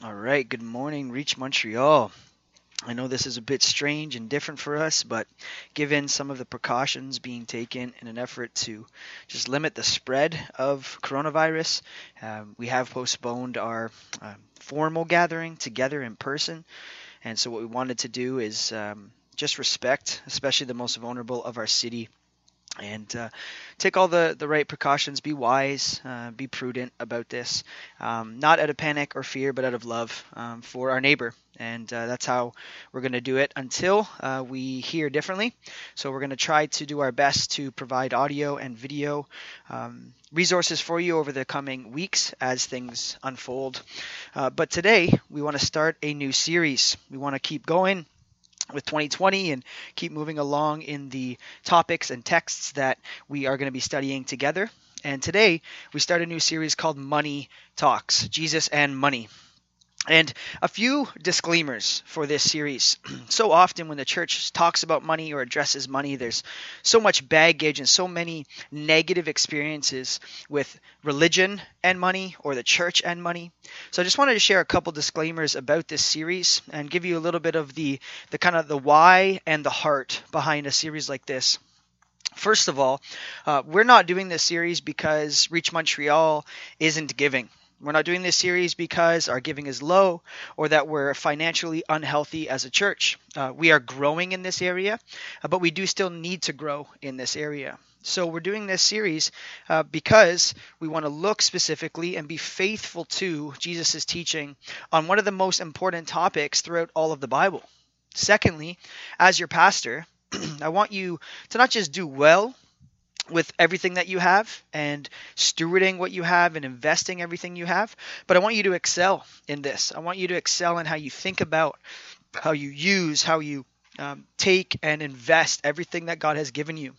All right, good morning, Reach Montreal. I know this is a bit strange and different for us, but given some of the precautions being taken in an effort to just limit the spread of coronavirus, um, we have postponed our uh, formal gathering together in person. And so, what we wanted to do is um, just respect, especially the most vulnerable of our city, and uh, take all the, the right precautions. Be wise, uh, be prudent about this, um, not out of panic or fear, but out of love um, for our neighbor. And uh, that's how we're going to do it until uh, we hear differently. So we're going to try to do our best to provide audio and video um, resources for you over the coming weeks as things unfold. Uh, but today we want to start a new series. We want to keep going with 2020 and keep moving along in the topics and texts that we are going to be studying together. And today we start a new series called Money Talks Jesus and Money. And a few disclaimers for this series. so often, when the church talks about money or addresses money, there's so much baggage and so many negative experiences with religion and money or the church and money. So I just wanted to share a couple disclaimers about this series and give you a little bit of the, the kind of the why and the heart behind a series like this. First of all, uh, we're not doing this series because Reach Montreal isn't giving. We're not doing this series because our giving is low or that we're financially unhealthy as a church. Uh, we are growing in this area, uh, but we do still need to grow in this area. So we're doing this series uh, because we want to look specifically and be faithful to Jesus' teaching on one of the most important topics throughout all of the Bible. Secondly, as your pastor, I want you to not just do well with everything that you have and stewarding what you have and investing everything you have. But I want you to excel in this. I want you to excel in how you think about, how you use, how you um, take and invest everything that God has given you.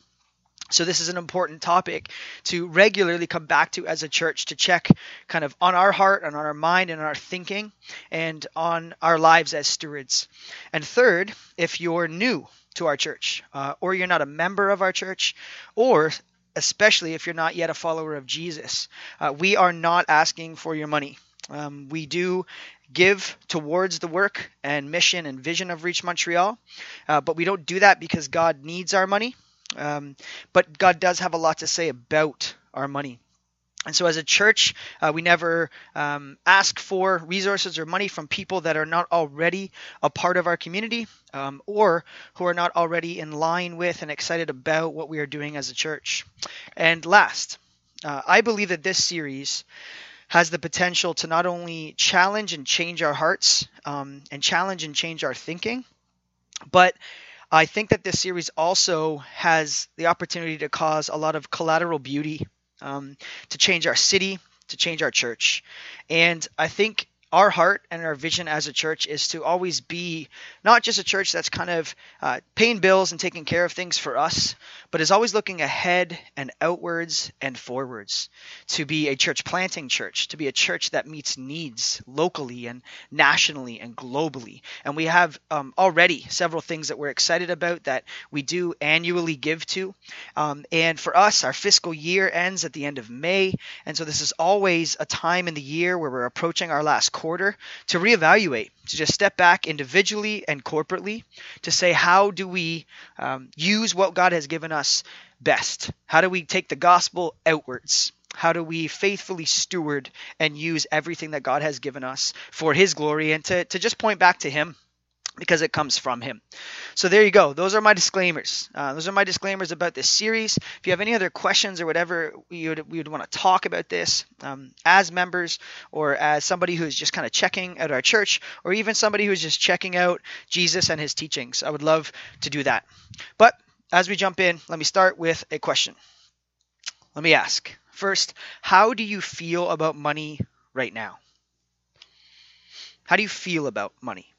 So, this is an important topic to regularly come back to as a church to check kind of on our heart and on our mind and on our thinking and on our lives as stewards. And third, if you're new to our church, uh, or you're not a member of our church, or especially if you're not yet a follower of Jesus, uh, we are not asking for your money. Um, we do give towards the work and mission and vision of Reach Montreal, uh, but we don't do that because God needs our money. Um, but God does have a lot to say about our money. And so, as a church, uh, we never um, ask for resources or money from people that are not already a part of our community um, or who are not already in line with and excited about what we are doing as a church. And last, uh, I believe that this series has the potential to not only challenge and change our hearts um, and challenge and change our thinking, but I think that this series also has the opportunity to cause a lot of collateral beauty um, to change our city, to change our church. And I think our heart and our vision as a church is to always be not just a church that's kind of uh, paying bills and taking care of things for us, but is always looking ahead and outwards and forwards to be a church planting church, to be a church that meets needs locally and nationally and globally. And we have um, already several things that we're excited about that we do annually give to. Um, and for us, our fiscal year ends at the end of May. And so this is always a time in the year where we're approaching our last quarter to reevaluate, to just step back individually and corporately to say, how do we um, use what God has given us best? How do we take the gospel outwards? How do we faithfully steward and use everything that God has given us for His glory and to, to just point back to Him? Because it comes from him. So there you go. Those are my disclaimers. Uh, those are my disclaimers about this series. If you have any other questions or whatever, you would, would want to talk about this um, as members or as somebody who is just kind of checking out our church or even somebody who is just checking out Jesus and his teachings. I would love to do that. But as we jump in, let me start with a question. Let me ask first, how do you feel about money right now? How do you feel about money?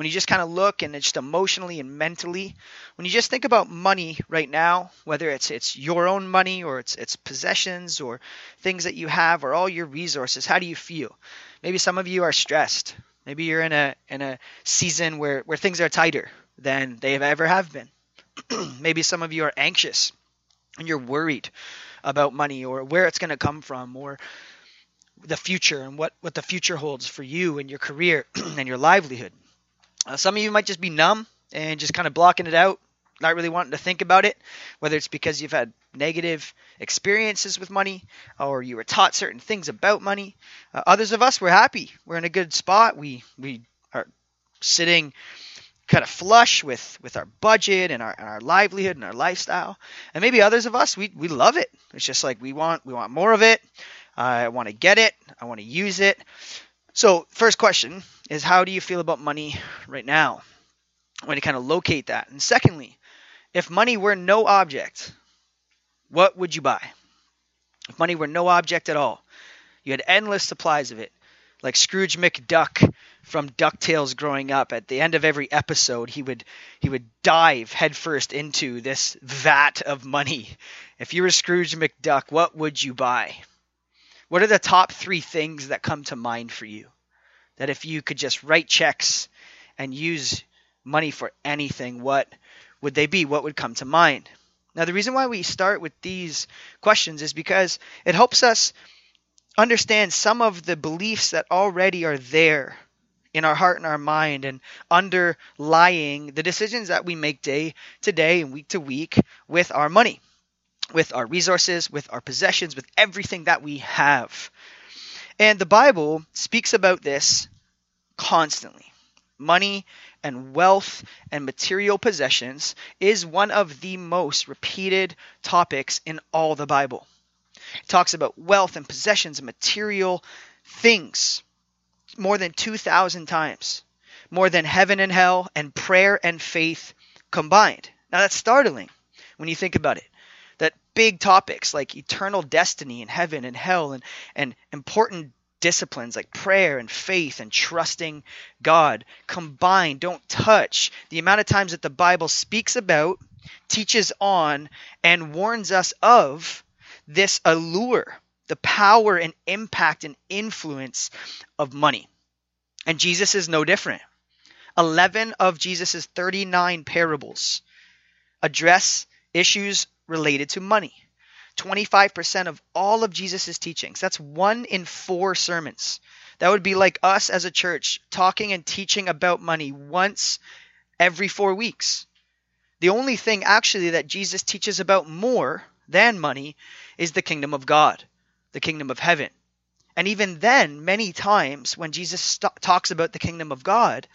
When you just kind of look and just emotionally and mentally, when you just think about money right now, whether it's it's your own money or it's it's possessions or things that you have or all your resources, how do you feel? Maybe some of you are stressed. Maybe you're in a in a season where where things are tighter than they ever have been. Maybe some of you are anxious and you're worried about money or where it's going to come from or the future and what, what the future holds for you and your career and your livelihood. Uh, some of you might just be numb and just kind of blocking it out, not really wanting to think about it, whether it's because you've had negative experiences with money or you were taught certain things about money. Uh, others of us, we're happy. We're in a good spot. We, we are sitting kind of flush with, with our budget and our, and our livelihood and our lifestyle. And maybe others of us, we, we love it. It's just like we want, we want more of it. I want to get it. I want to use it. So, first question is how do you feel about money right now? When you kind of locate that. And secondly, if money were no object, what would you buy? If money were no object at all, you had endless supplies of it, like Scrooge McDuck from DuckTales growing up. At the end of every episode, he would he would dive headfirst into this vat of money. If you were Scrooge McDuck, what would you buy? What are the top three things that come to mind for you? That if you could just write checks and use money for anything, what would they be? What would come to mind? Now, the reason why we start with these questions is because it helps us understand some of the beliefs that already are there in our heart and our mind and underlying the decisions that we make day to day and week to week with our money with our resources, with our possessions, with everything that we have. And the Bible speaks about this constantly. Money and wealth and material possessions is one of the most repeated topics in all the Bible. It talks about wealth and possessions and material things more than 2,000 times, more than heaven and hell and prayer and faith combined. Now that's startling when you think about it that big topics like eternal destiny and heaven and hell and, and important disciplines like prayer and faith and trusting God combine, don't touch the amount of times that the Bible speaks about, teaches on, and warns us of this allure, the power and impact and influence of money. And Jesus is no different. 11 of Jesus' 39 parables address issues related to money. 25% of all of Jesus' teachings. That's one in four sermons. That would be like us as a church talking and teaching about money once every four weeks. The only thing actually that Jesus teaches about more than money is the kingdom of God, the kingdom of heaven. And even then, many times when Jesus st- talks about the kingdom of God,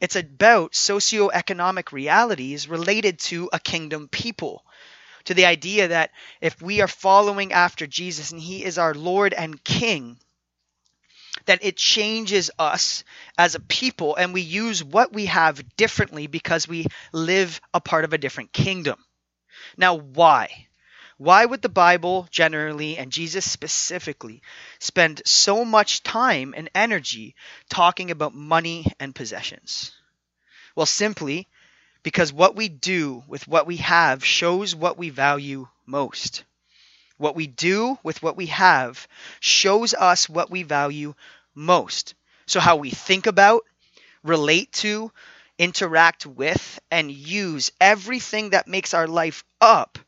it's about socioeconomic realities related to a kingdom people to the idea that if we are following after Jesus and he is our Lord and King, that it changes us as a people and we use what we have differently because we live a part of a different kingdom. Now, why? Why would the Bible generally and Jesus specifically spend so much time and energy talking about money and possessions? Well, simply because what we do with what we have shows what we value most. What we do with what we have shows us what we value most. So, how we think about, relate to, interact with, and use everything that makes our life up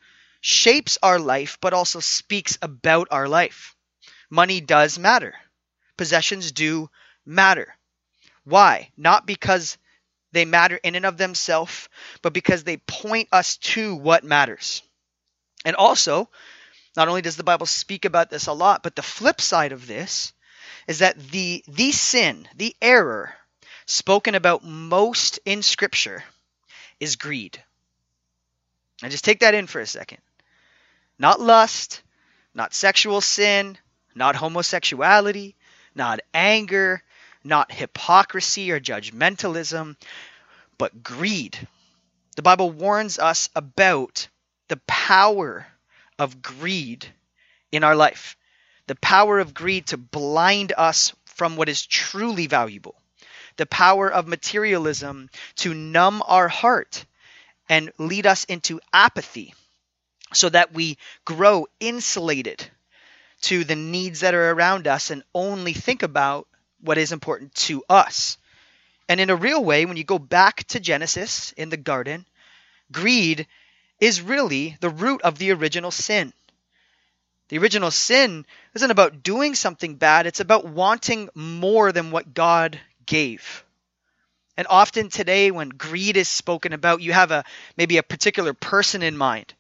shapes our life, but also speaks about our life. Money does matter, possessions do matter. Why? Not because they matter in and of themselves, but because they point us to what matters. And also, not only does the Bible speak about this a lot, but the flip side of this is that the the sin, the error spoken about most in scripture is greed. Now just take that in for a second. Not lust, not sexual sin, not homosexuality, not anger, not hypocrisy or judgmentalism, but greed. The Bible warns us about the power of greed in our life, the power of greed to blind us from what is truly valuable, the power of materialism to numb our heart and lead us into apathy so that we grow insulated to the needs that are around us and only think about what is important to us. And in a real way, when you go back to Genesis in the garden, greed is really the root of the original sin. The original sin isn't about doing something bad, it's about wanting more than what God gave. And often today when greed is spoken about, you have a maybe a particular person in mind.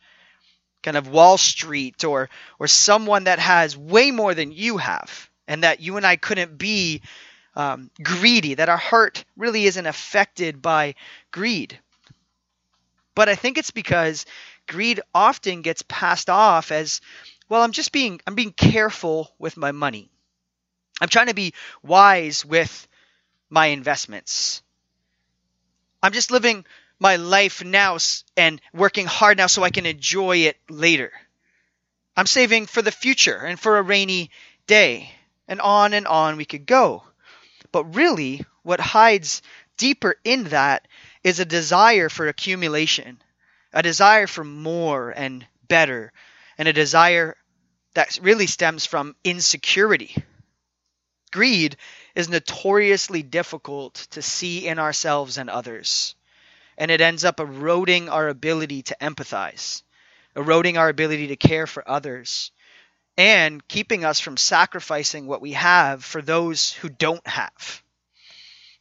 Kind of Wall Street or or someone that has way more than you have and that you and I couldn't be um, greedy, that our heart really isn't affected by greed. But I think it's because greed often gets passed off as, well, I'm just being I'm being careful with my money. I'm trying to be wise with my investments. I'm just living my life now and working hard now so I can enjoy it later. I'm saving for the future and for a rainy day. And on and on we could go. But really, what hides deeper in that is a desire for accumulation, a desire for more and better, and a desire that really stems from insecurity. Greed is notoriously difficult to see in ourselves and others, and it ends up eroding our ability to empathize, eroding our ability to care for others, and keeping us from sacrificing what we have for those who don't have.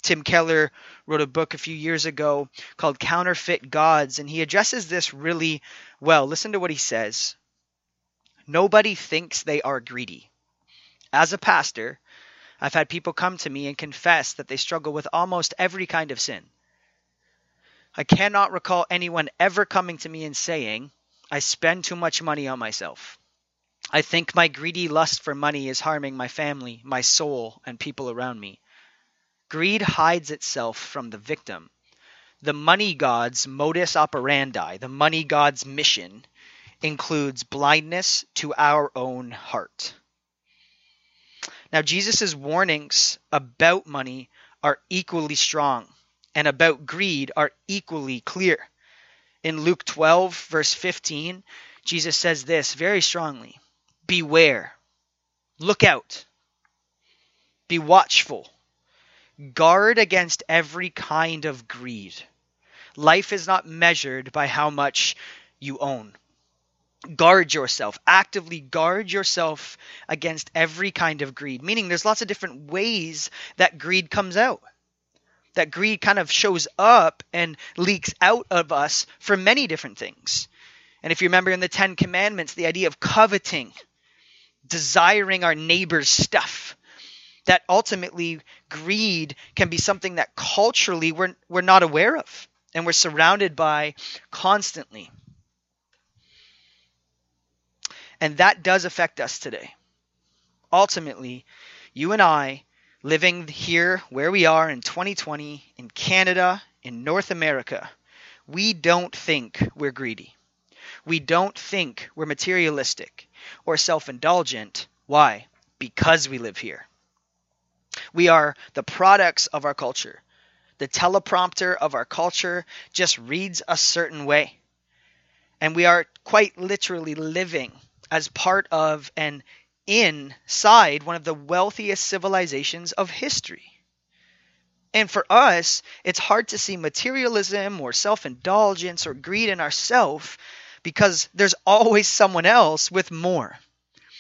Tim Keller wrote a book a few years ago called Counterfeit Gods, and he addresses this really well. Listen to what he says Nobody thinks they are greedy. As a pastor, I've had people come to me and confess that they struggle with almost every kind of sin. I cannot recall anyone ever coming to me and saying, I spend too much money on myself. I think my greedy lust for money is harming my family, my soul, and people around me. Greed hides itself from the victim. The money god's modus operandi, the money god's mission, includes blindness to our own heart. Now, Jesus' warnings about money are equally strong, and about greed are equally clear. In Luke 12, verse 15, Jesus says this very strongly Beware, look out, be watchful Guard against every kind of greed. Life is not measured by how much you own. Guard yourself, actively guard yourself against every kind of greed. Meaning, there's lots of different ways that greed comes out. That greed kind of shows up and leaks out of us for many different things. And if you remember in the Ten Commandments, the idea of coveting, desiring our neighbor's stuff, that ultimately greed can be something that culturally we're, we're not aware of and we're surrounded by constantly. And that does affect us today. Ultimately, you and I, living here where we are in 2020, in Canada, in North America, we don't think we're greedy. We don't think we're materialistic or self indulgent. Why? Because we live here. We are the products of our culture. The teleprompter of our culture just reads a certain way. And we are quite literally living as part of and inside one of the wealthiest civilizations of history. And for us, it's hard to see materialism or self indulgence or greed in ourselves because there's always someone else with more.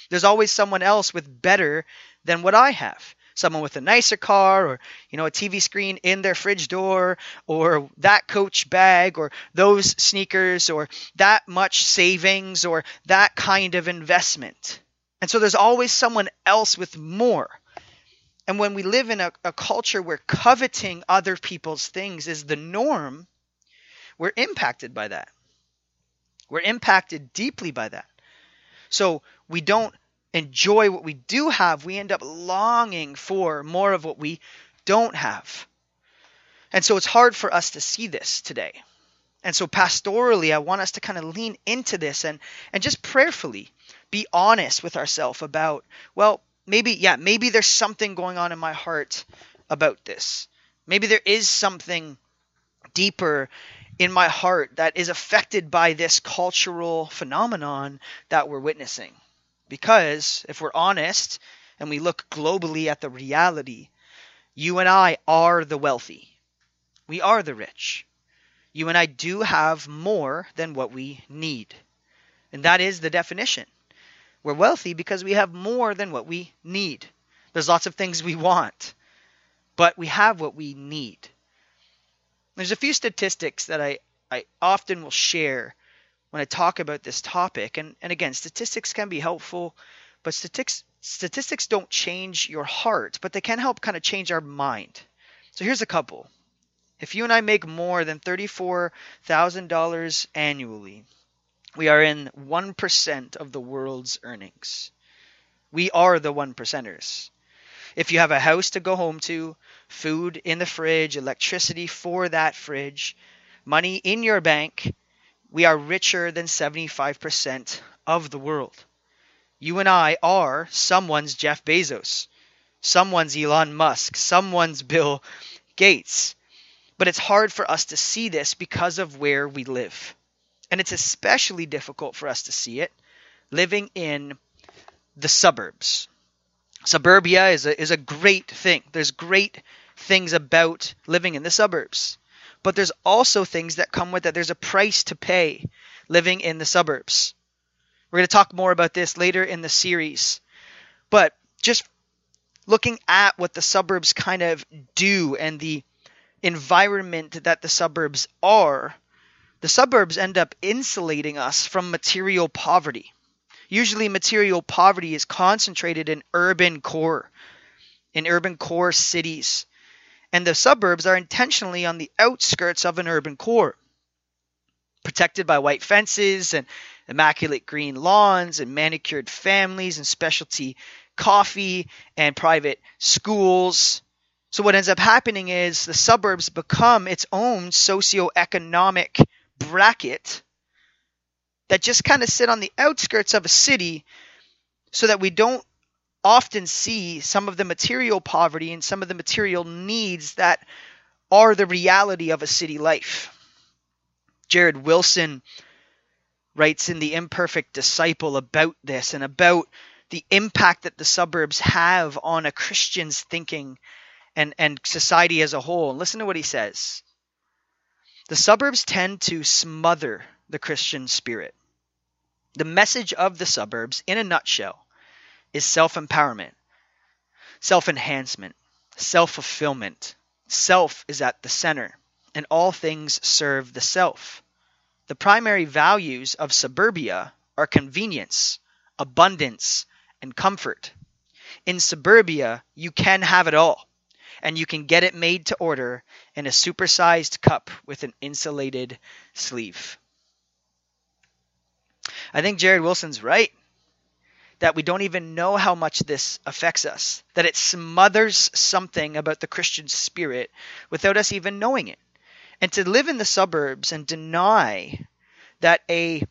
There's always someone else with better than what I have someone with a nicer car or you know a TV screen in their fridge door or that coach bag or those sneakers or that much savings or that kind of investment. And so there's always someone else with more. And when we live in a, a culture where coveting other people's things is the norm, we're impacted by that. We're impacted deeply by that. So we don't enjoy what we do have, we end up longing for more of what we don't have. And so it's hard for us to see this today. And so pastorally, I want us to kind of lean into this and and just prayerfully be honest with ourselves about, well, maybe yeah, maybe there's something going on in my heart about this. Maybe there is something deeper in my heart that is affected by this cultural phenomenon that we're witnessing. Because if we're honest and we look globally at the reality, you and I are the wealthy. We are the rich. You and I do have more than what we need. And that is the definition. We're wealthy because we have more than what we need. There's lots of things we want, but we have what we need. There's a few statistics that I, I often will share when I talk about this topic. And, and again, statistics can be helpful, but statistics, statistics don't change your heart, but they can help kind of change our mind. So here's a couple. If you and I make more than $34,000 annually, we are in 1% of the world's earnings. We are the one percenters. If you have a house to go home to, food in the fridge, electricity for that fridge, money in your bank, we are richer than 75% of the world. You and I are someone's Jeff Bezos, someone's Elon Musk, someone's Bill Gates. But it's hard for us to see this because of where we live. And it's especially difficult for us to see it living in the suburbs. Suburbia is a, is a great thing. There's great things about living in the suburbs. But there's also things that come with it. There's a price to pay living in the suburbs. We're going to talk more about this later in the series. But just looking at what the suburbs kind of do and the environment that the suburbs are, the suburbs end up insulating us from material poverty. Usually, material poverty is concentrated in urban core, in urban core cities. And the suburbs are intentionally on the outskirts of an urban core, protected by white fences and immaculate green lawns and manicured families and specialty coffee and private schools. So, what ends up happening is the suburbs become its own socioeconomic bracket that just kind of sit on the outskirts of a city so that we don't often see some of the material poverty and some of the material needs that are the reality of a city life. Jared Wilson writes in The Imperfect Disciple about this and about the impact that the suburbs have on a Christian's thinking and, and society as a whole. And listen to what he says. The suburbs tend to smother the Christian spirit. The message of the suburbs, in a nutshell, is self empowerment, self enhancement, self fulfillment. Self is at the center, and all things serve the self. The primary values of suburbia are convenience, abundance, and comfort. In suburbia, you can have it all, and you can get it made to order in a supersized cup with an insulated sleeve. I think Jared Wilson's right that we don't even know how much this affects us, that it smothers something about the Christian spirit without us even knowing it. And to live in the suburbs and deny that a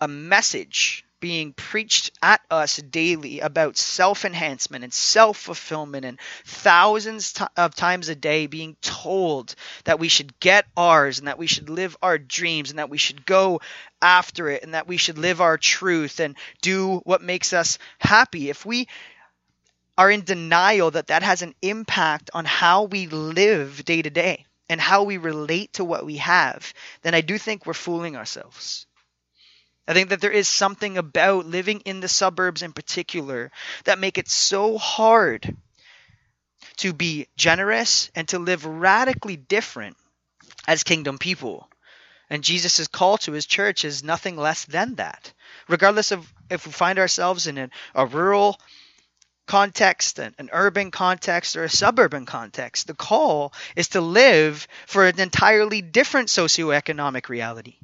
a message being preached at us daily about self enhancement and self fulfillment, and thousands of times a day being told that we should get ours and that we should live our dreams and that we should go after it and that we should live our truth and do what makes us happy. If we are in denial that that has an impact on how we live day to day and how we relate to what we have, then I do think we're fooling ourselves. I think that there is something about living in the suburbs in particular that make it so hard to be generous and to live radically different as kingdom people. And Jesus' call to his church is nothing less than that. Regardless of if we find ourselves in a, a rural context, an, an urban context, or a suburban context, the call is to live for an entirely different socioeconomic reality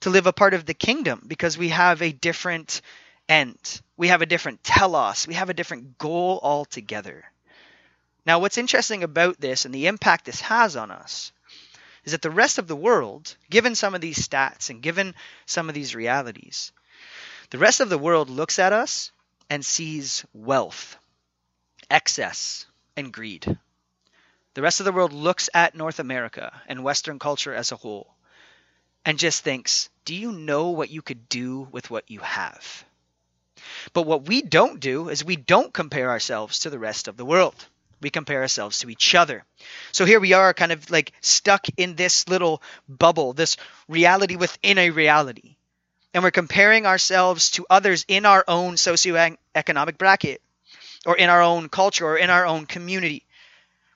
to live a part of the kingdom because we have a different end. We have a different telos. We have a different goal altogether. Now, what's interesting about this and the impact this has on us is that the rest of the world, given some of these stats and given some of these realities, the rest of the world looks at us and sees wealth, excess, and greed. The rest of the world looks at North America and Western culture as a whole and just thinks, do you know what you could do with what you have? But what we don't do is we don't compare ourselves to the rest of the world. We compare ourselves to each other. So here we are, kind of like stuck in this little bubble, this reality within a reality. and we're comparing ourselves to others in our own socioeconomic bracket or in our own culture or in our own community.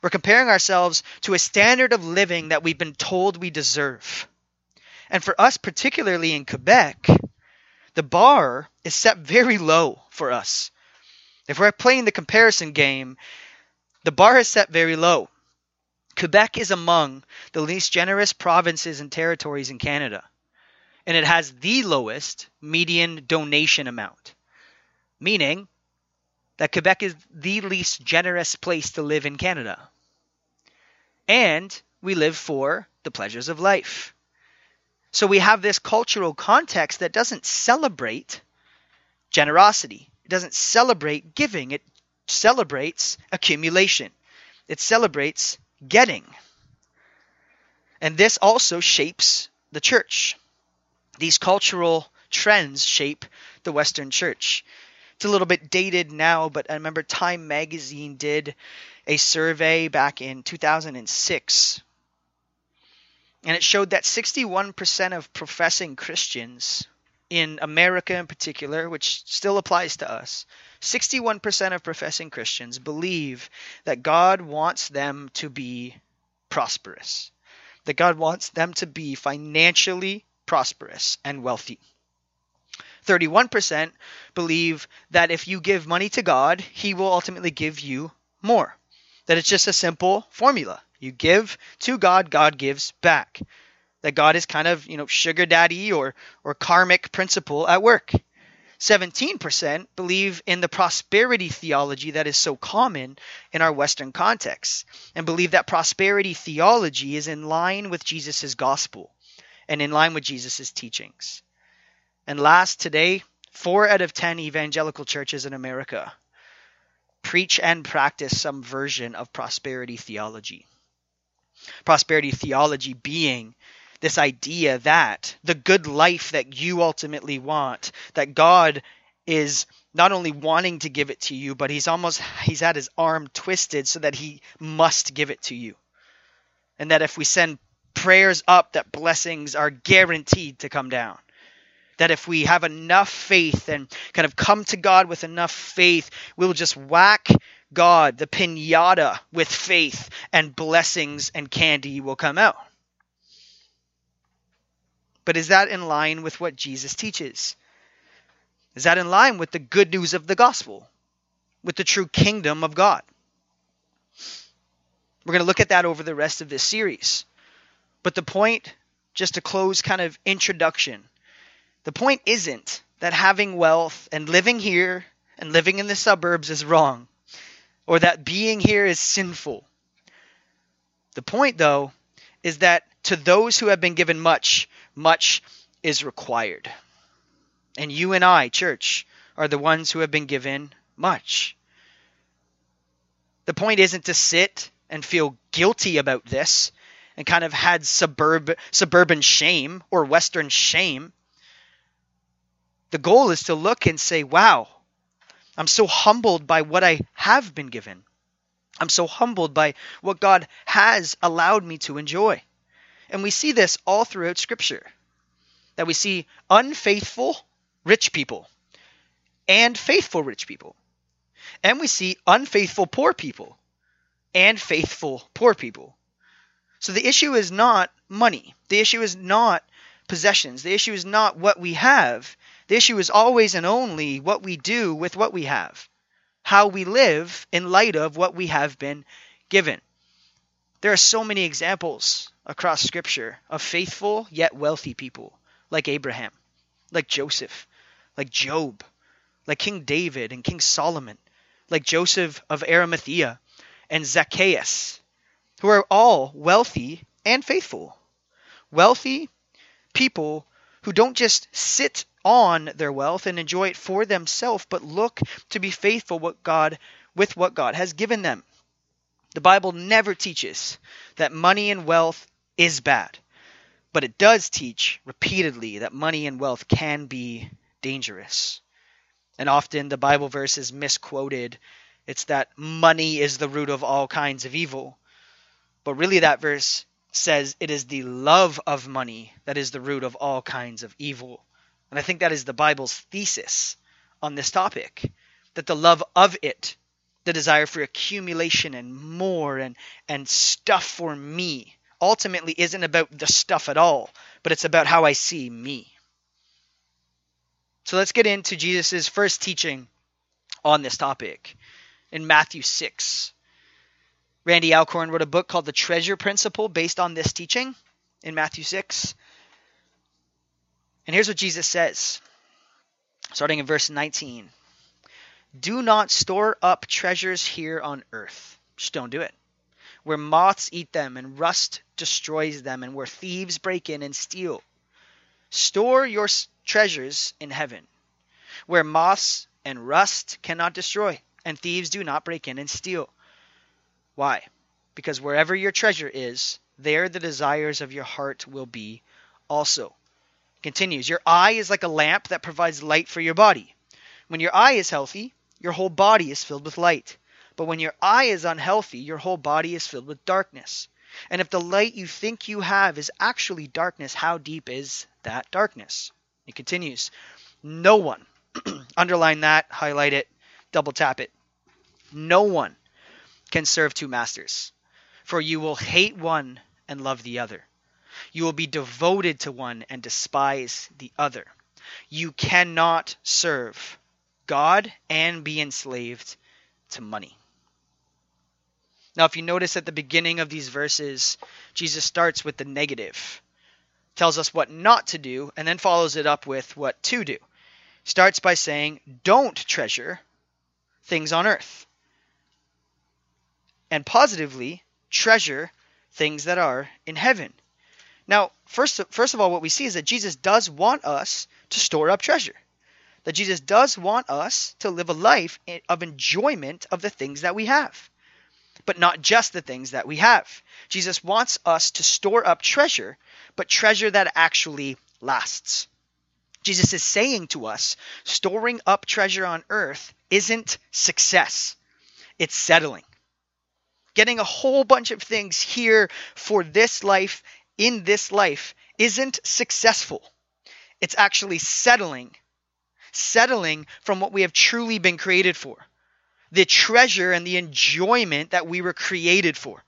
We're comparing ourselves to a standard of living that we've been told we deserve. And for us, particularly in Quebec, the bar is set very low for us. If we're playing the comparison game, the bar is set very low. Quebec is among the least generous provinces and territories in Canada, and it has the lowest median donation amount, meaning that Quebec is the least generous place to live in Canada. And we live for the pleasures of life. So we have this cultural context that doesn't celebrate generosity. It doesn't celebrate giving. It celebrates accumulation. It celebrates getting. And this also shapes the church. These cultural trends shape the Western church. It's a little bit dated now, but I remember Time Magazine did a survey back in 2006 and it showed that 61% of professing Christians in America in particular, which still applies to us, 61% of professing Christians believe that God wants them to be prosperous, that God wants them to be financially prosperous and wealthy. 31% believe that if you give money to God, He will ultimately give you more. That it's just a simple formula. You give to God, God gives back. That God is kind of, you know, sugar daddy or or karmic principle at work. 17% believe in the prosperity theology that is so common in our Western context and believe that prosperity theology is in line with Jesus' gospel and in line with Jesus' teachings. And last, today, four out of 10 evangelical churches in America preach and practice some version of prosperity theology prosperity theology being this idea that the good life that you ultimately want, that God is not only wanting to give it to you, but he's almost he's had his arm twisted so that he must give it to you. And that if we send prayers up that blessings are guaranteed to come down. That if we have enough faith and kind of come to God with enough faith, we'll just whack God, the pinata, with faith, and blessings and candy will come out. But is that in line with what Jesus teaches? Is that in line with the good news of the gospel, with the true kingdom of God? We're going to look at that over the rest of this series. But the point, just to close kind of introduction, the point isn't that having wealth and living here and living in the suburbs is wrong or that being here is sinful. The point, though, is that to those who have been given much, much is required. And you and I, church, are the ones who have been given much. The point isn't to sit and feel guilty about this and kind of had suburb, suburban shame or western shame. The goal is to look and say, wow, I'm so humbled by what I have been given. I'm so humbled by what God has allowed me to enjoy. And we see this all throughout Scripture that we see unfaithful rich people and faithful rich people. And we see unfaithful poor people and faithful poor people. So the issue is not money. The issue is not possessions. The issue is not what we have. The issue is always and only what we do with what we have, how we live in light of what we have been given. There are so many examples across Scripture of faithful yet wealthy people, like Abraham, like Joseph, like Job, like King David and King Solomon, like Joseph of Arimathea and Zacchaeus, who are all wealthy and faithful. Wealthy people who don't just sit on their wealth and enjoy it for themselves, but look to be faithful what God with what God has given them. The Bible never teaches that money and wealth is bad, but it does teach repeatedly that money and wealth can be dangerous. And often the Bible verse is misquoted. It's that money is the root of all kinds of evil. But really, that verse says it is the love of money that is the root of all kinds of evil And I think that is the Bible's thesis on this topic that the love of it, the desire for accumulation and more and, and stuff for me, ultimately isn't about the stuff at all, but it's about how I see me. So let's get into Jesus' first teaching on this topic in Matthew 6. Randy Alcorn wrote a book called The Treasure Principle based on this teaching in Matthew 6. And here's what Jesus says, starting in verse 19 Do not store up treasures here on earth. Just don't do it. Where moths eat them and rust destroys them, and where thieves break in and steal. Store your treasures in heaven, where moths and rust cannot destroy, and thieves do not break in and steal. Why? Because wherever your treasure is, there the desires of your heart will be also. Continues, Your eye is like a lamp that provides light for your body. When your eye is healthy, your whole body is filled with light. But when your eye is unhealthy, your whole body is filled with darkness. And if the light you think you have is actually darkness, how deep is that darkness? He continues, No one, underline that, highlight it, double tap it. No one can serve two masters, for you will hate one and love the other you will be devoted to one and despise the other. You cannot serve God and be enslaved to money. Now, if you notice at the beginning of these verses, Jesus starts with the negative, tells us what not to do, and then follows it up with what to do. Starts by saying, Don't treasure things on earth. And positively, treasure things that are in heaven. Now, first, first of all, what we see is that Jesus does want us to store up treasure. That Jesus does want us to live a life of enjoyment of the things that we have, but not just the things that we have. Jesus wants us to store up treasure, but treasure that actually lasts. Jesus is saying to us, storing up treasure on earth isn't success, it's settling. Getting a whole bunch of things here for this life in this life isn't successful. It's actually settling, settling from what we have truly been created for. The treasure and the enjoyment that we were created for.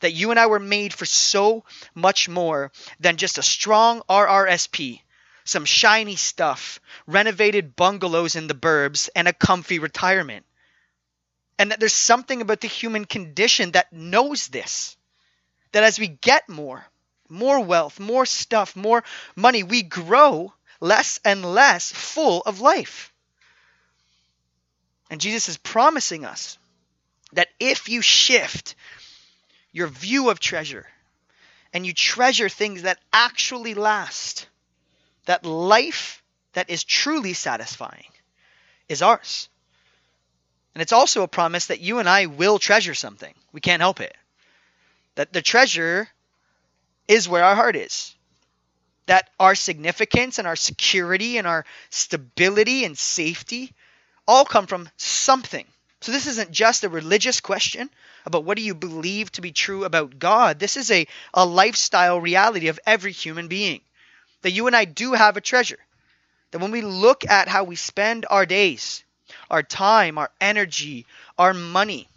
That you and I were made for so much more than just a strong RRSP, some shiny stuff, renovated bungalows in the burbs, and a comfy retirement. And that there's something about the human condition that knows this. That as we get more, more wealth, more stuff, more money, we grow less and less full of life. And Jesus is promising us that if you shift your view of treasure and you treasure things that actually last, that life that is truly satisfying is ours. And it's also a promise that you and I will treasure something. We can't help it. That the treasure is where our heart is. That our significance and our security and our stability and safety all come from something. So this isn't just a religious question about what do you believe to be true about God. This is a, a lifestyle reality of every human being. That you and I do have a treasure. That when we look at how we spend our days, our time, our energy, our money,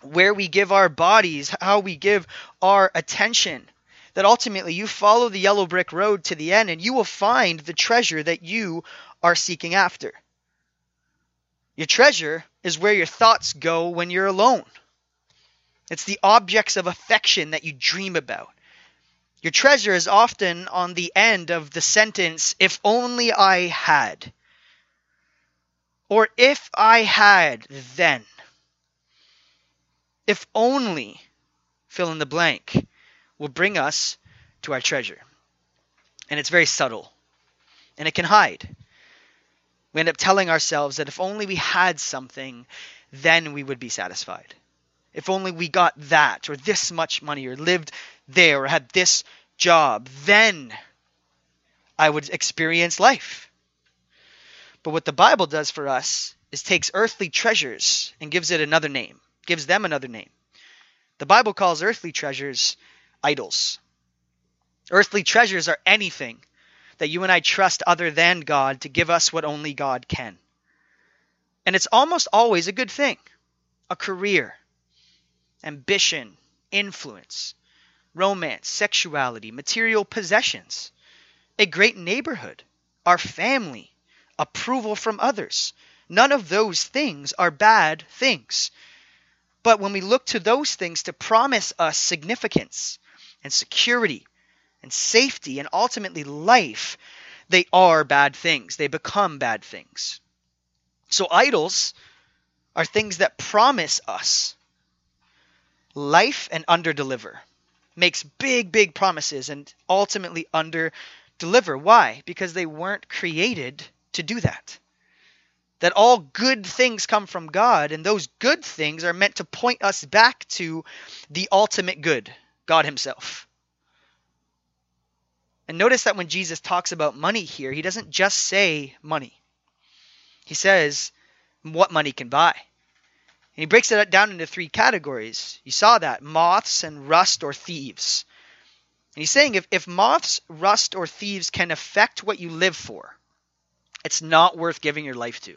where we give our bodies, how we give our attention, that ultimately you follow the yellow brick road to the end and you will find the treasure that you are seeking after. Your treasure is where your thoughts go when you're alone. It's the objects of affection that you dream about. Your treasure is often on the end of the sentence, if only I had. Or if I had then. If only, fill in the blank will bring us to our treasure. And it's very subtle. And it can hide. We end up telling ourselves that if only we had something, then we would be satisfied. If only we got that, or this much money, or lived there, or had this job, then I would experience life. But what the Bible does for us is takes earthly treasures and gives it another name, gives them another name. The Bible calls earthly treasures idols. Earthly treasures are anything that you and I trust other than God to give us what only God can. And it's almost always a good thing a career, ambition, influence, romance, sexuality, material possessions, a great neighborhood, our family, approval from others. None of those things are bad things. But when we look to those things to promise us significance and security and safety and ultimately life, they are bad things. They become bad things. So, idols are things that promise us life and underdeliver. Makes big, big promises and ultimately underdeliver. Why? Because they weren't created to do that. That all good things come from God, and those good things are meant to point us back to the ultimate good, God Himself. And notice that when Jesus talks about money here, He doesn't just say money, He says what money can buy. And he breaks it down into three categories. You saw that moths and rust or thieves. And he's saying if, if moths, rust, or thieves can affect what you live for, it's not worth giving your life to.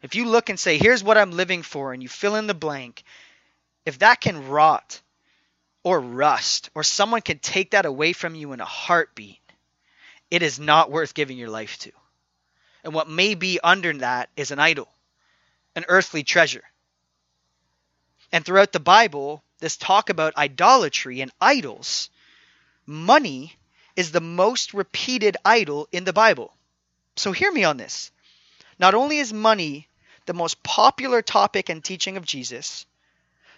If you look and say, here's what I'm living for, and you fill in the blank, if that can rot or rust, or someone can take that away from you in a heartbeat, it is not worth giving your life to. And what may be under that is an idol an earthly treasure. And throughout the Bible, this talk about idolatry and idols, money is the most repeated idol in the Bible. So hear me on this. Not only is money the most popular topic and teaching of Jesus,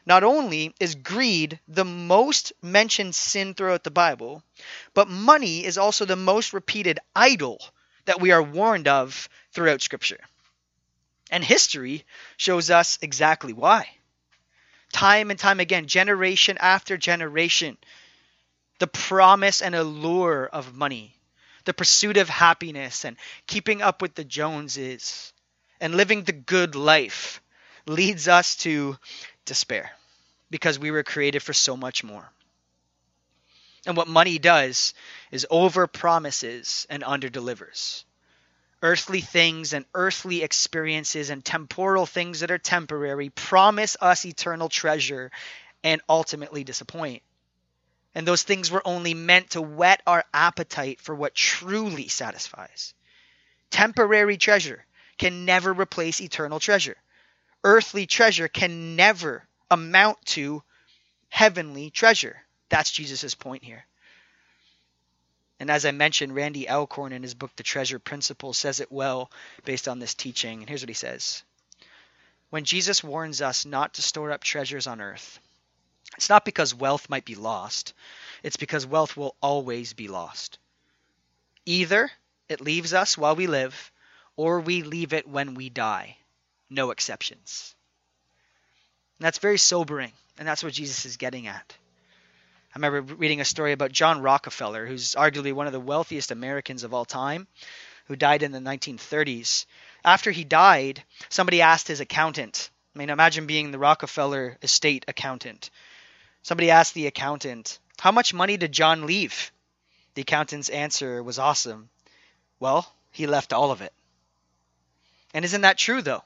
not only is greed the most mentioned sin throughout the Bible, but money is also the most repeated idol that we are warned of throughout Scripture. And history shows us exactly why. Time and time again, generation after generation, the promise and allure of money, the pursuit of happiness and keeping up with the Joneses and living the good life leads us to despair because we were created for so much more. And what money does is over promises and under delivers earthly things and earthly experiences and temporal things that are temporary promise us eternal treasure and ultimately disappoint. And those things were only meant to whet our appetite for what truly satisfies. Temporary treasure can never replace eternal treasure. Earthly treasure can never amount to heavenly treasure. That's Jesus' point here. And as I mentioned, Randy Alcorn in his book, The Treasure Principle, says it well based on this teaching. And here's what he says When Jesus warns us not to store up treasures on earth, it's not because wealth might be lost, it's because wealth will always be lost. Either it leaves us while we live, or we leave it when we die. No exceptions. And that's very sobering, and that's what Jesus is getting at. I remember reading a story about John Rockefeller, who's arguably one of the wealthiest Americans of all time, who died in the 1930s. After he died, somebody asked his accountant. I mean, imagine being the Rockefeller estate accountant. Somebody asked the accountant, How much money did John leave? The accountant's answer was awesome. Well, he left all of it. And isn't that true, though?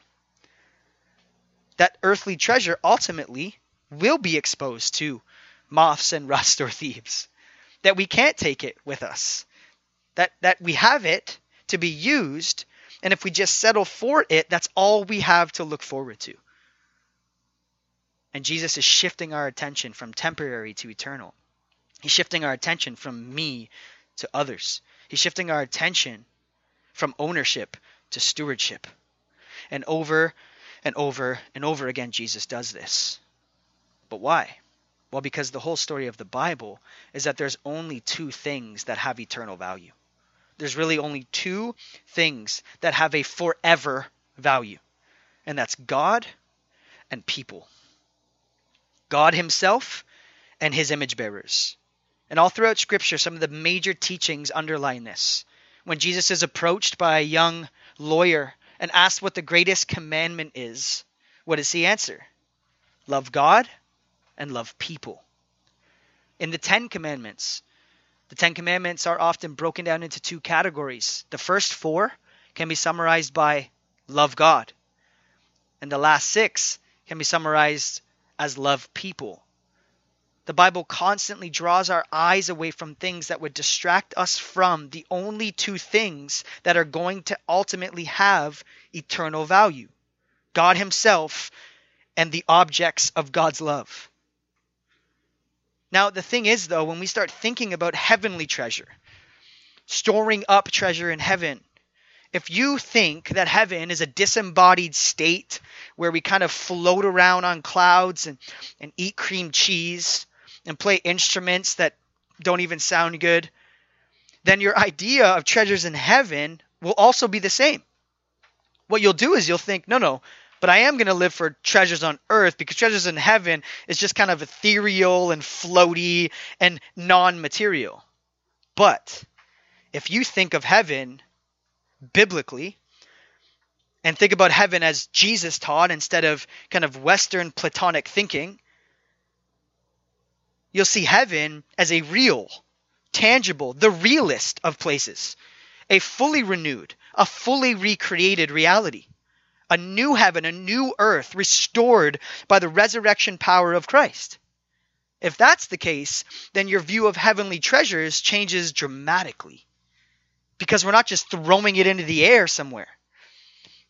That earthly treasure ultimately will be exposed to moths and rust or thieves. That we can't take it with us. That that we have it to be used, and if we just settle for it, that's all we have to look forward to. And Jesus is shifting our attention from temporary to eternal. He's shifting our attention from me to others. He's shifting our attention from ownership to stewardship. And over and over and over again, Jesus does this. But why? Well, because the whole story of the Bible is that there's only two things that have eternal value. There's really only two things that have a forever value, and that's God and people. God Himself and His image bearers. And all throughout Scripture, some of the major teachings underline this. When Jesus is approached by a young lawyer and asked what the greatest commandment is, what does he answer? Love God and love people. In the Ten Commandments, The Ten Commandments are often broken down into two categories. The first four can be summarized by love God, and the last six can be summarized as love people. The Bible constantly draws our eyes away from things that would distract us from the only two things that are going to ultimately have eternal value God Himself and the objects of God's love. Now, the thing is, though, when we start thinking about heavenly treasure, storing up treasure in heaven, if you think that heaven is a disembodied state where we kind of float around on clouds and, and eat cream cheese and play instruments that don't even sound good, then your idea of treasures in heaven will also be the same. What you'll do is you'll think, no, no, but I am going to live for treasures on earth because treasures in heaven is just kind of ethereal and floaty and non material. But if you think of heaven biblically and think about heaven as Jesus taught instead of kind of Western Platonic thinking, you'll see heaven as a real, tangible, the realist of places, a fully renewed, a fully recreated reality a new heaven, a new earth restored by the resurrection power of Christ. If that's the case, then your view of heavenly treasures changes dramatically. Because we're not just throwing it into the air somewhere.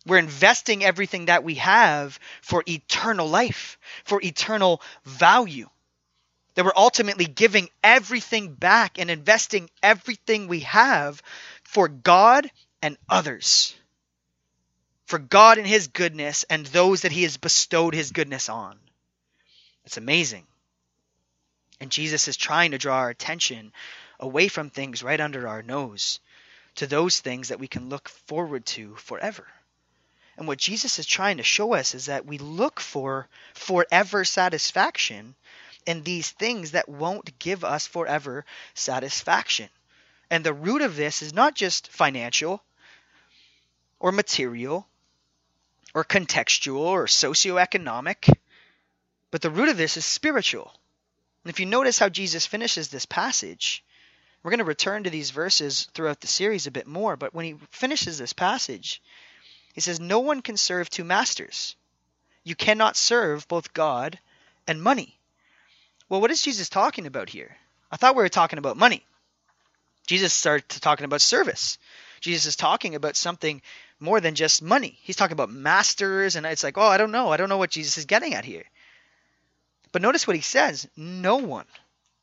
We're investing everything that we have for eternal life, for eternal value. That we're ultimately giving everything back and investing everything we have for God and others for God and His goodness and those that He has bestowed His goodness on. It's amazing. And Jesus is trying to draw our attention away from things right under our nose to those things that we can look forward to forever. And what Jesus is trying to show us is that we look for forever satisfaction in these things that won't give us forever satisfaction. And the root of this is not just financial or material or contextual or socioeconomic, but the root of this is spiritual. And if you notice how Jesus finishes this passage, we're going to return to these verses throughout the series a bit more, but when he finishes this passage, he says, No one can serve two masters. You cannot serve both God and money. Well, what is Jesus talking about here? I thought we were talking about money. Jesus starts talking about service. Jesus is talking about something more than just money. He's talking about masters, and it's like, oh, I don't know. I don't know what Jesus is getting at here. But notice what he says no one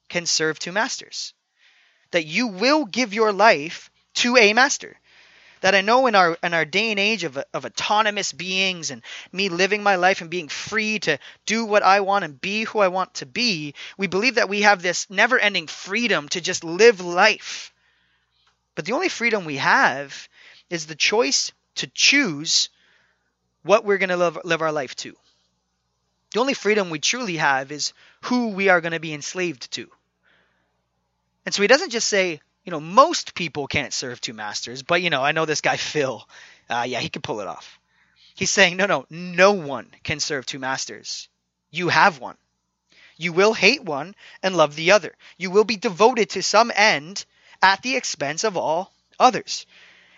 can serve two masters. That you will give your life to a master. That I know in our in our day and age of, of autonomous beings and me living my life and being free to do what I want and be who I want to be, we believe that we have this never ending freedom to just live life. But the only freedom we have is the choice to choose what we're going to live, live our life to. The only freedom we truly have is who we are going to be enslaved to. And so he doesn't just say, you know, most people can't serve two masters, but, you know, I know this guy Phil. Uh, yeah, he can pull it off. He's saying, no, no, no one can serve two masters. You have one. You will hate one and love the other. You will be devoted to some end at the expense of all others.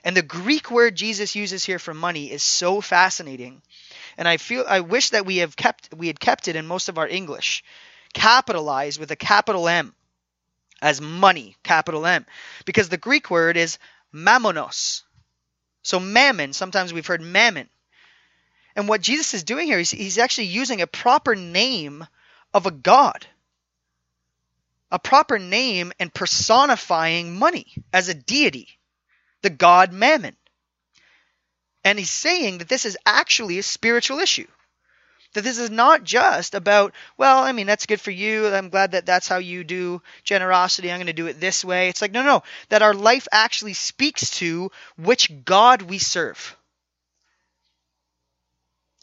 And the Greek word Jesus uses here for money is so fascinating. And I feel I wish that we have kept we had kept it in most of our English. Capitalized with a capital M as money, capital M. Because the Greek word is mammonos. So mammon, sometimes we've heard mammon. And what Jesus is doing here, he's, he's actually using a proper name of a god. A proper name and personifying money as a deity the god Mammon. And he's saying that this is actually a spiritual issue. That this is not just about, well, I mean, that's good for you. I'm glad that that's how you do generosity. I'm going to do it this way. It's like, no, no, that our life actually speaks to which God we serve.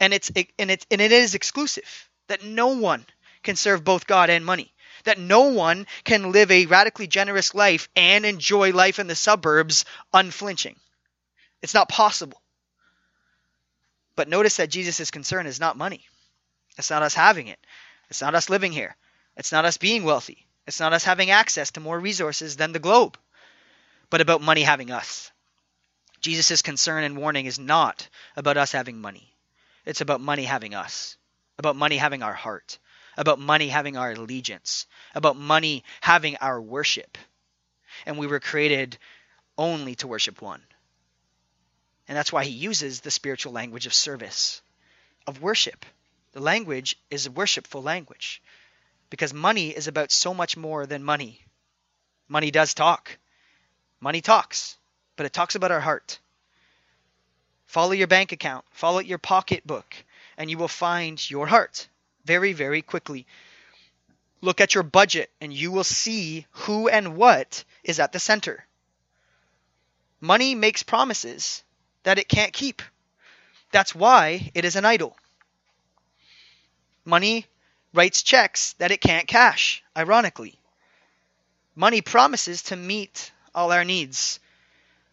And it's and it's and it is exclusive. That no one can serve both God and money that no one can live a radically generous life and enjoy life in the suburbs unflinching. It's not possible. But notice that Jesus' concern is not money. It's not us having it. It's not us living here. It's not us being wealthy. It's not us having access to more resources than the globe, but about money having us. Jesus' concern and warning is not about us having money. It's about money having us, about money having our heart, about money having our allegiance, about money having our worship. And we were created only to worship one. And that's why he uses the spiritual language of service, of worship. The language is a worshipful language because money is about so much more than money. Money does talk. Money talks, but it talks about our heart. Follow your bank account, follow your pocketbook, and you will find your heart very, very quickly. Look at your budget, and you will see who and what is at the center. Money makes promises that it can't keep. That's why it is an idol. Money writes checks that it can't cash, ironically. Money promises to meet all our needs.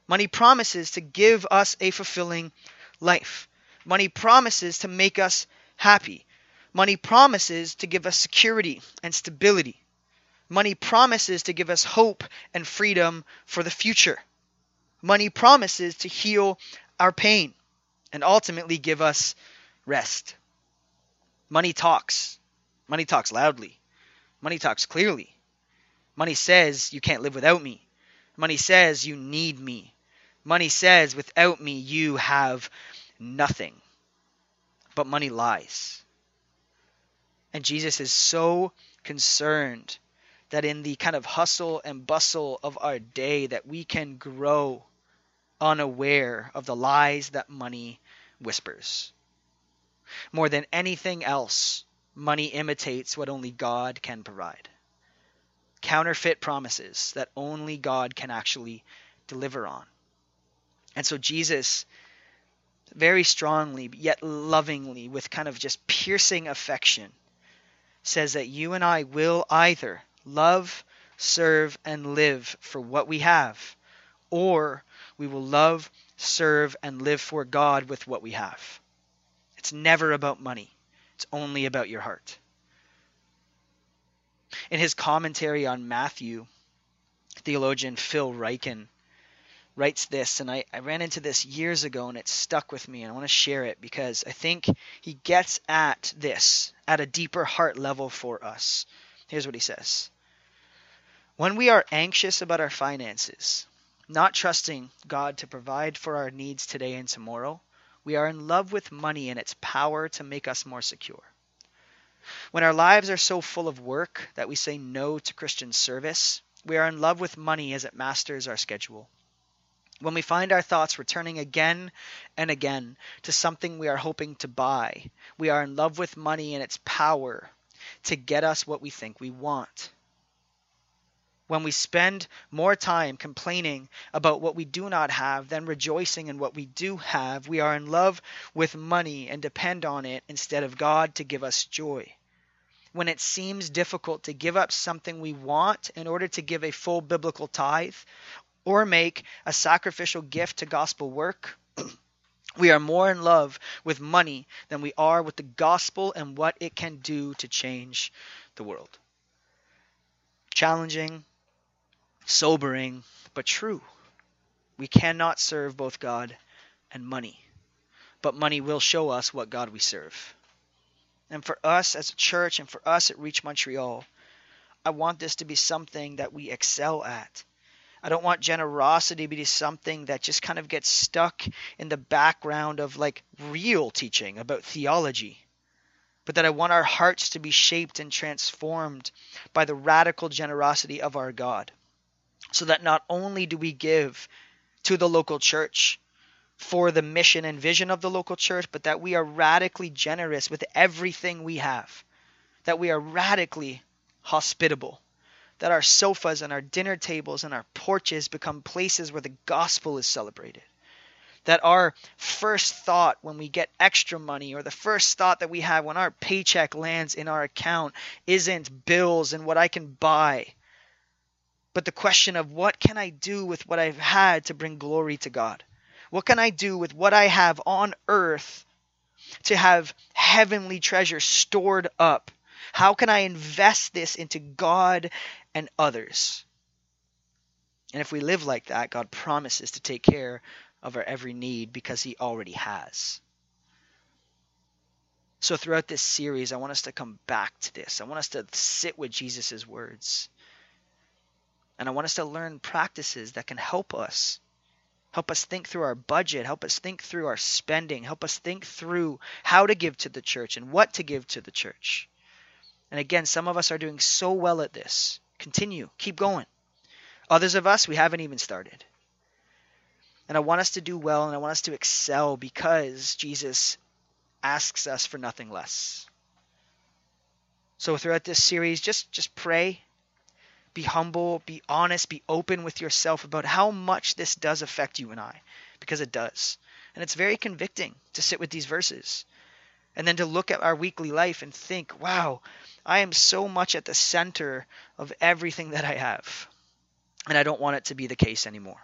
Money promises to give us a fulfilling life. Money promises to make us happy. Money promises to give us security and stability. Money promises to give us hope and freedom for the future. Money promises to heal our pain and ultimately give us rest. Money talks. Money talks loudly. Money talks clearly. Money says you can't live without me. Money says you need me. Money says without me you have nothing. But money lies. And Jesus is so concerned that in the kind of hustle and bustle of our day that we can grow unaware of the lies that money whispers. More than anything else, money imitates what only God can provide. Counterfeit promises that only God can actually deliver on. And so Jesus very strongly, yet lovingly, with kind of just piercing affection, says that you and I will either love, serve, and live for what we have, or we will love, serve, and live for God with what we have. It's never about money, it's only about your heart. In his commentary on Matthew, theologian Phil Ryken writes this, and I, I ran into this years ago and it stuck with me, and I want to share it because I think he gets at this at a deeper heart level for us. Here's what he says When we are anxious about our finances, not trusting God to provide for our needs today and tomorrow, we are in love with money and its power to make us more secure. When our lives are so full of work that we say no to Christian service, we are in love with money as it masters our schedule. When we find our thoughts returning again and again to something we are hoping to buy, we are in love with money and its power to get us what we think we want. When we spend more time complaining about what we do not have than rejoicing in what we do have, we are in love with money and depend on it instead of God to give us joy. When it seems difficult to give up something we want in order to give a full biblical tithe or make a sacrificial gift to gospel work, we are more in love with money than we are with the gospel and what it can do to change the world. Challenging, sobering, but true. We cannot serve both God and money, but money will show us what God we serve. And for us as a church and for us at Reach Montreal, I want this to be something that we excel at. I don't want generosity to be something that just kind of gets stuck in the background of like real teaching about theology but that I want our hearts to be shaped and transformed by the radical generosity of our God so that not only do we give to the local church for the mission and vision of the local church, but that we are radically generous with everything we have, that we are radically hospitable, that our sofas and our dinner tables and our porches become places where the gospel is celebrated. That our first thought when we get extra money, or the first thought that we have when our paycheck lands in our account, isn't bills and what I can buy, but the question of what can I do with what I've had to bring glory to God? What can I do with what I have on earth to have heavenly treasure stored up How can I invest this into God and others? And if we live like that, God promises to take care of our every need because He already has. So, throughout this series, I want us to come back to this. I want us to sit with Jesus' words. And I want us to learn practices that can help us. Help us think through our budget, help us think through our spending, help us think through how to give to the church and what to give to the church. And again, some of us are doing so well at this. Continue, keep going. Others of us, we haven't even started. And I want us to do well and I want us to excel because Jesus asks us for nothing less. So throughout this series, just just pray, be humble, be honest, be open with yourself about how much this does affect you and I, because it does. And it's very convicting to sit with these verses and then to look at our weekly life and think, wow, I am so much at the center of everything that I have. And I don't want it to be the case anymore.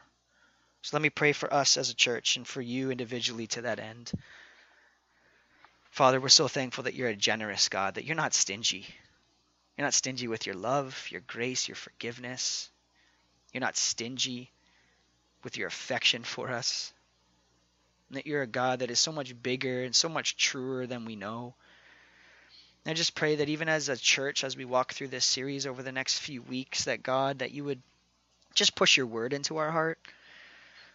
So let me pray for us as a church and for you individually to that end. Father, we're so thankful that you're a generous God, that you're not stingy. You're not stingy with your love, your grace, your forgiveness. You're not stingy with your affection for us. And that you're a God that is so much bigger and so much truer than we know. And I just pray that even as a church, as we walk through this series over the next few weeks, that God, that you would just push your word into our heart.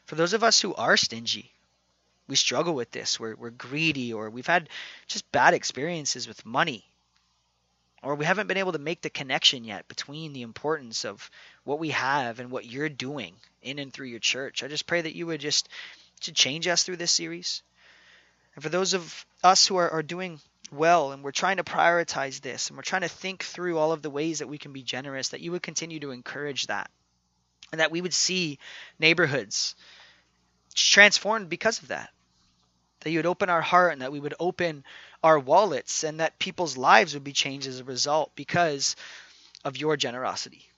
For those of us who are stingy, we struggle with this. We're, we're greedy, or we've had just bad experiences with money, or we haven't been able to make the connection yet between the importance of what we have and what you're doing in and through your church. I just pray that you would just to change us through this series. And for those of us who are, are doing well and we're trying to prioritize this and we're trying to think through all of the ways that we can be generous, that you would continue to encourage that and that we would see neighborhoods transformed because of that. That you would open our heart and that we would open our wallets and that people's lives would be changed as a result because of your generosity.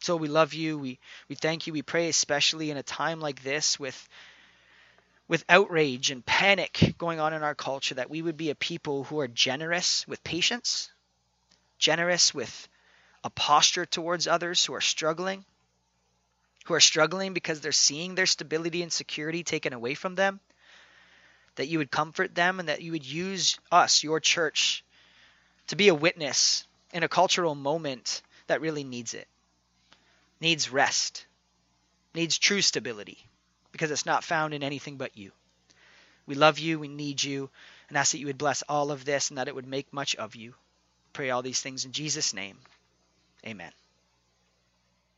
So we love you. We we thank you. We pray especially in a time like this with with outrage and panic going on in our culture that we would be a people who are generous with patience, generous with a posture towards others who are struggling, who are struggling because they're seeing their stability and security taken away from them, that you would comfort them and that you would use us, your church, to be a witness in a cultural moment that really needs it, needs rest, needs true stability, because it's not found in anything but you. We love you, we need you, and ask that you would bless all of this and that it would make much of you. Pray all these things in Jesus' name. Amen.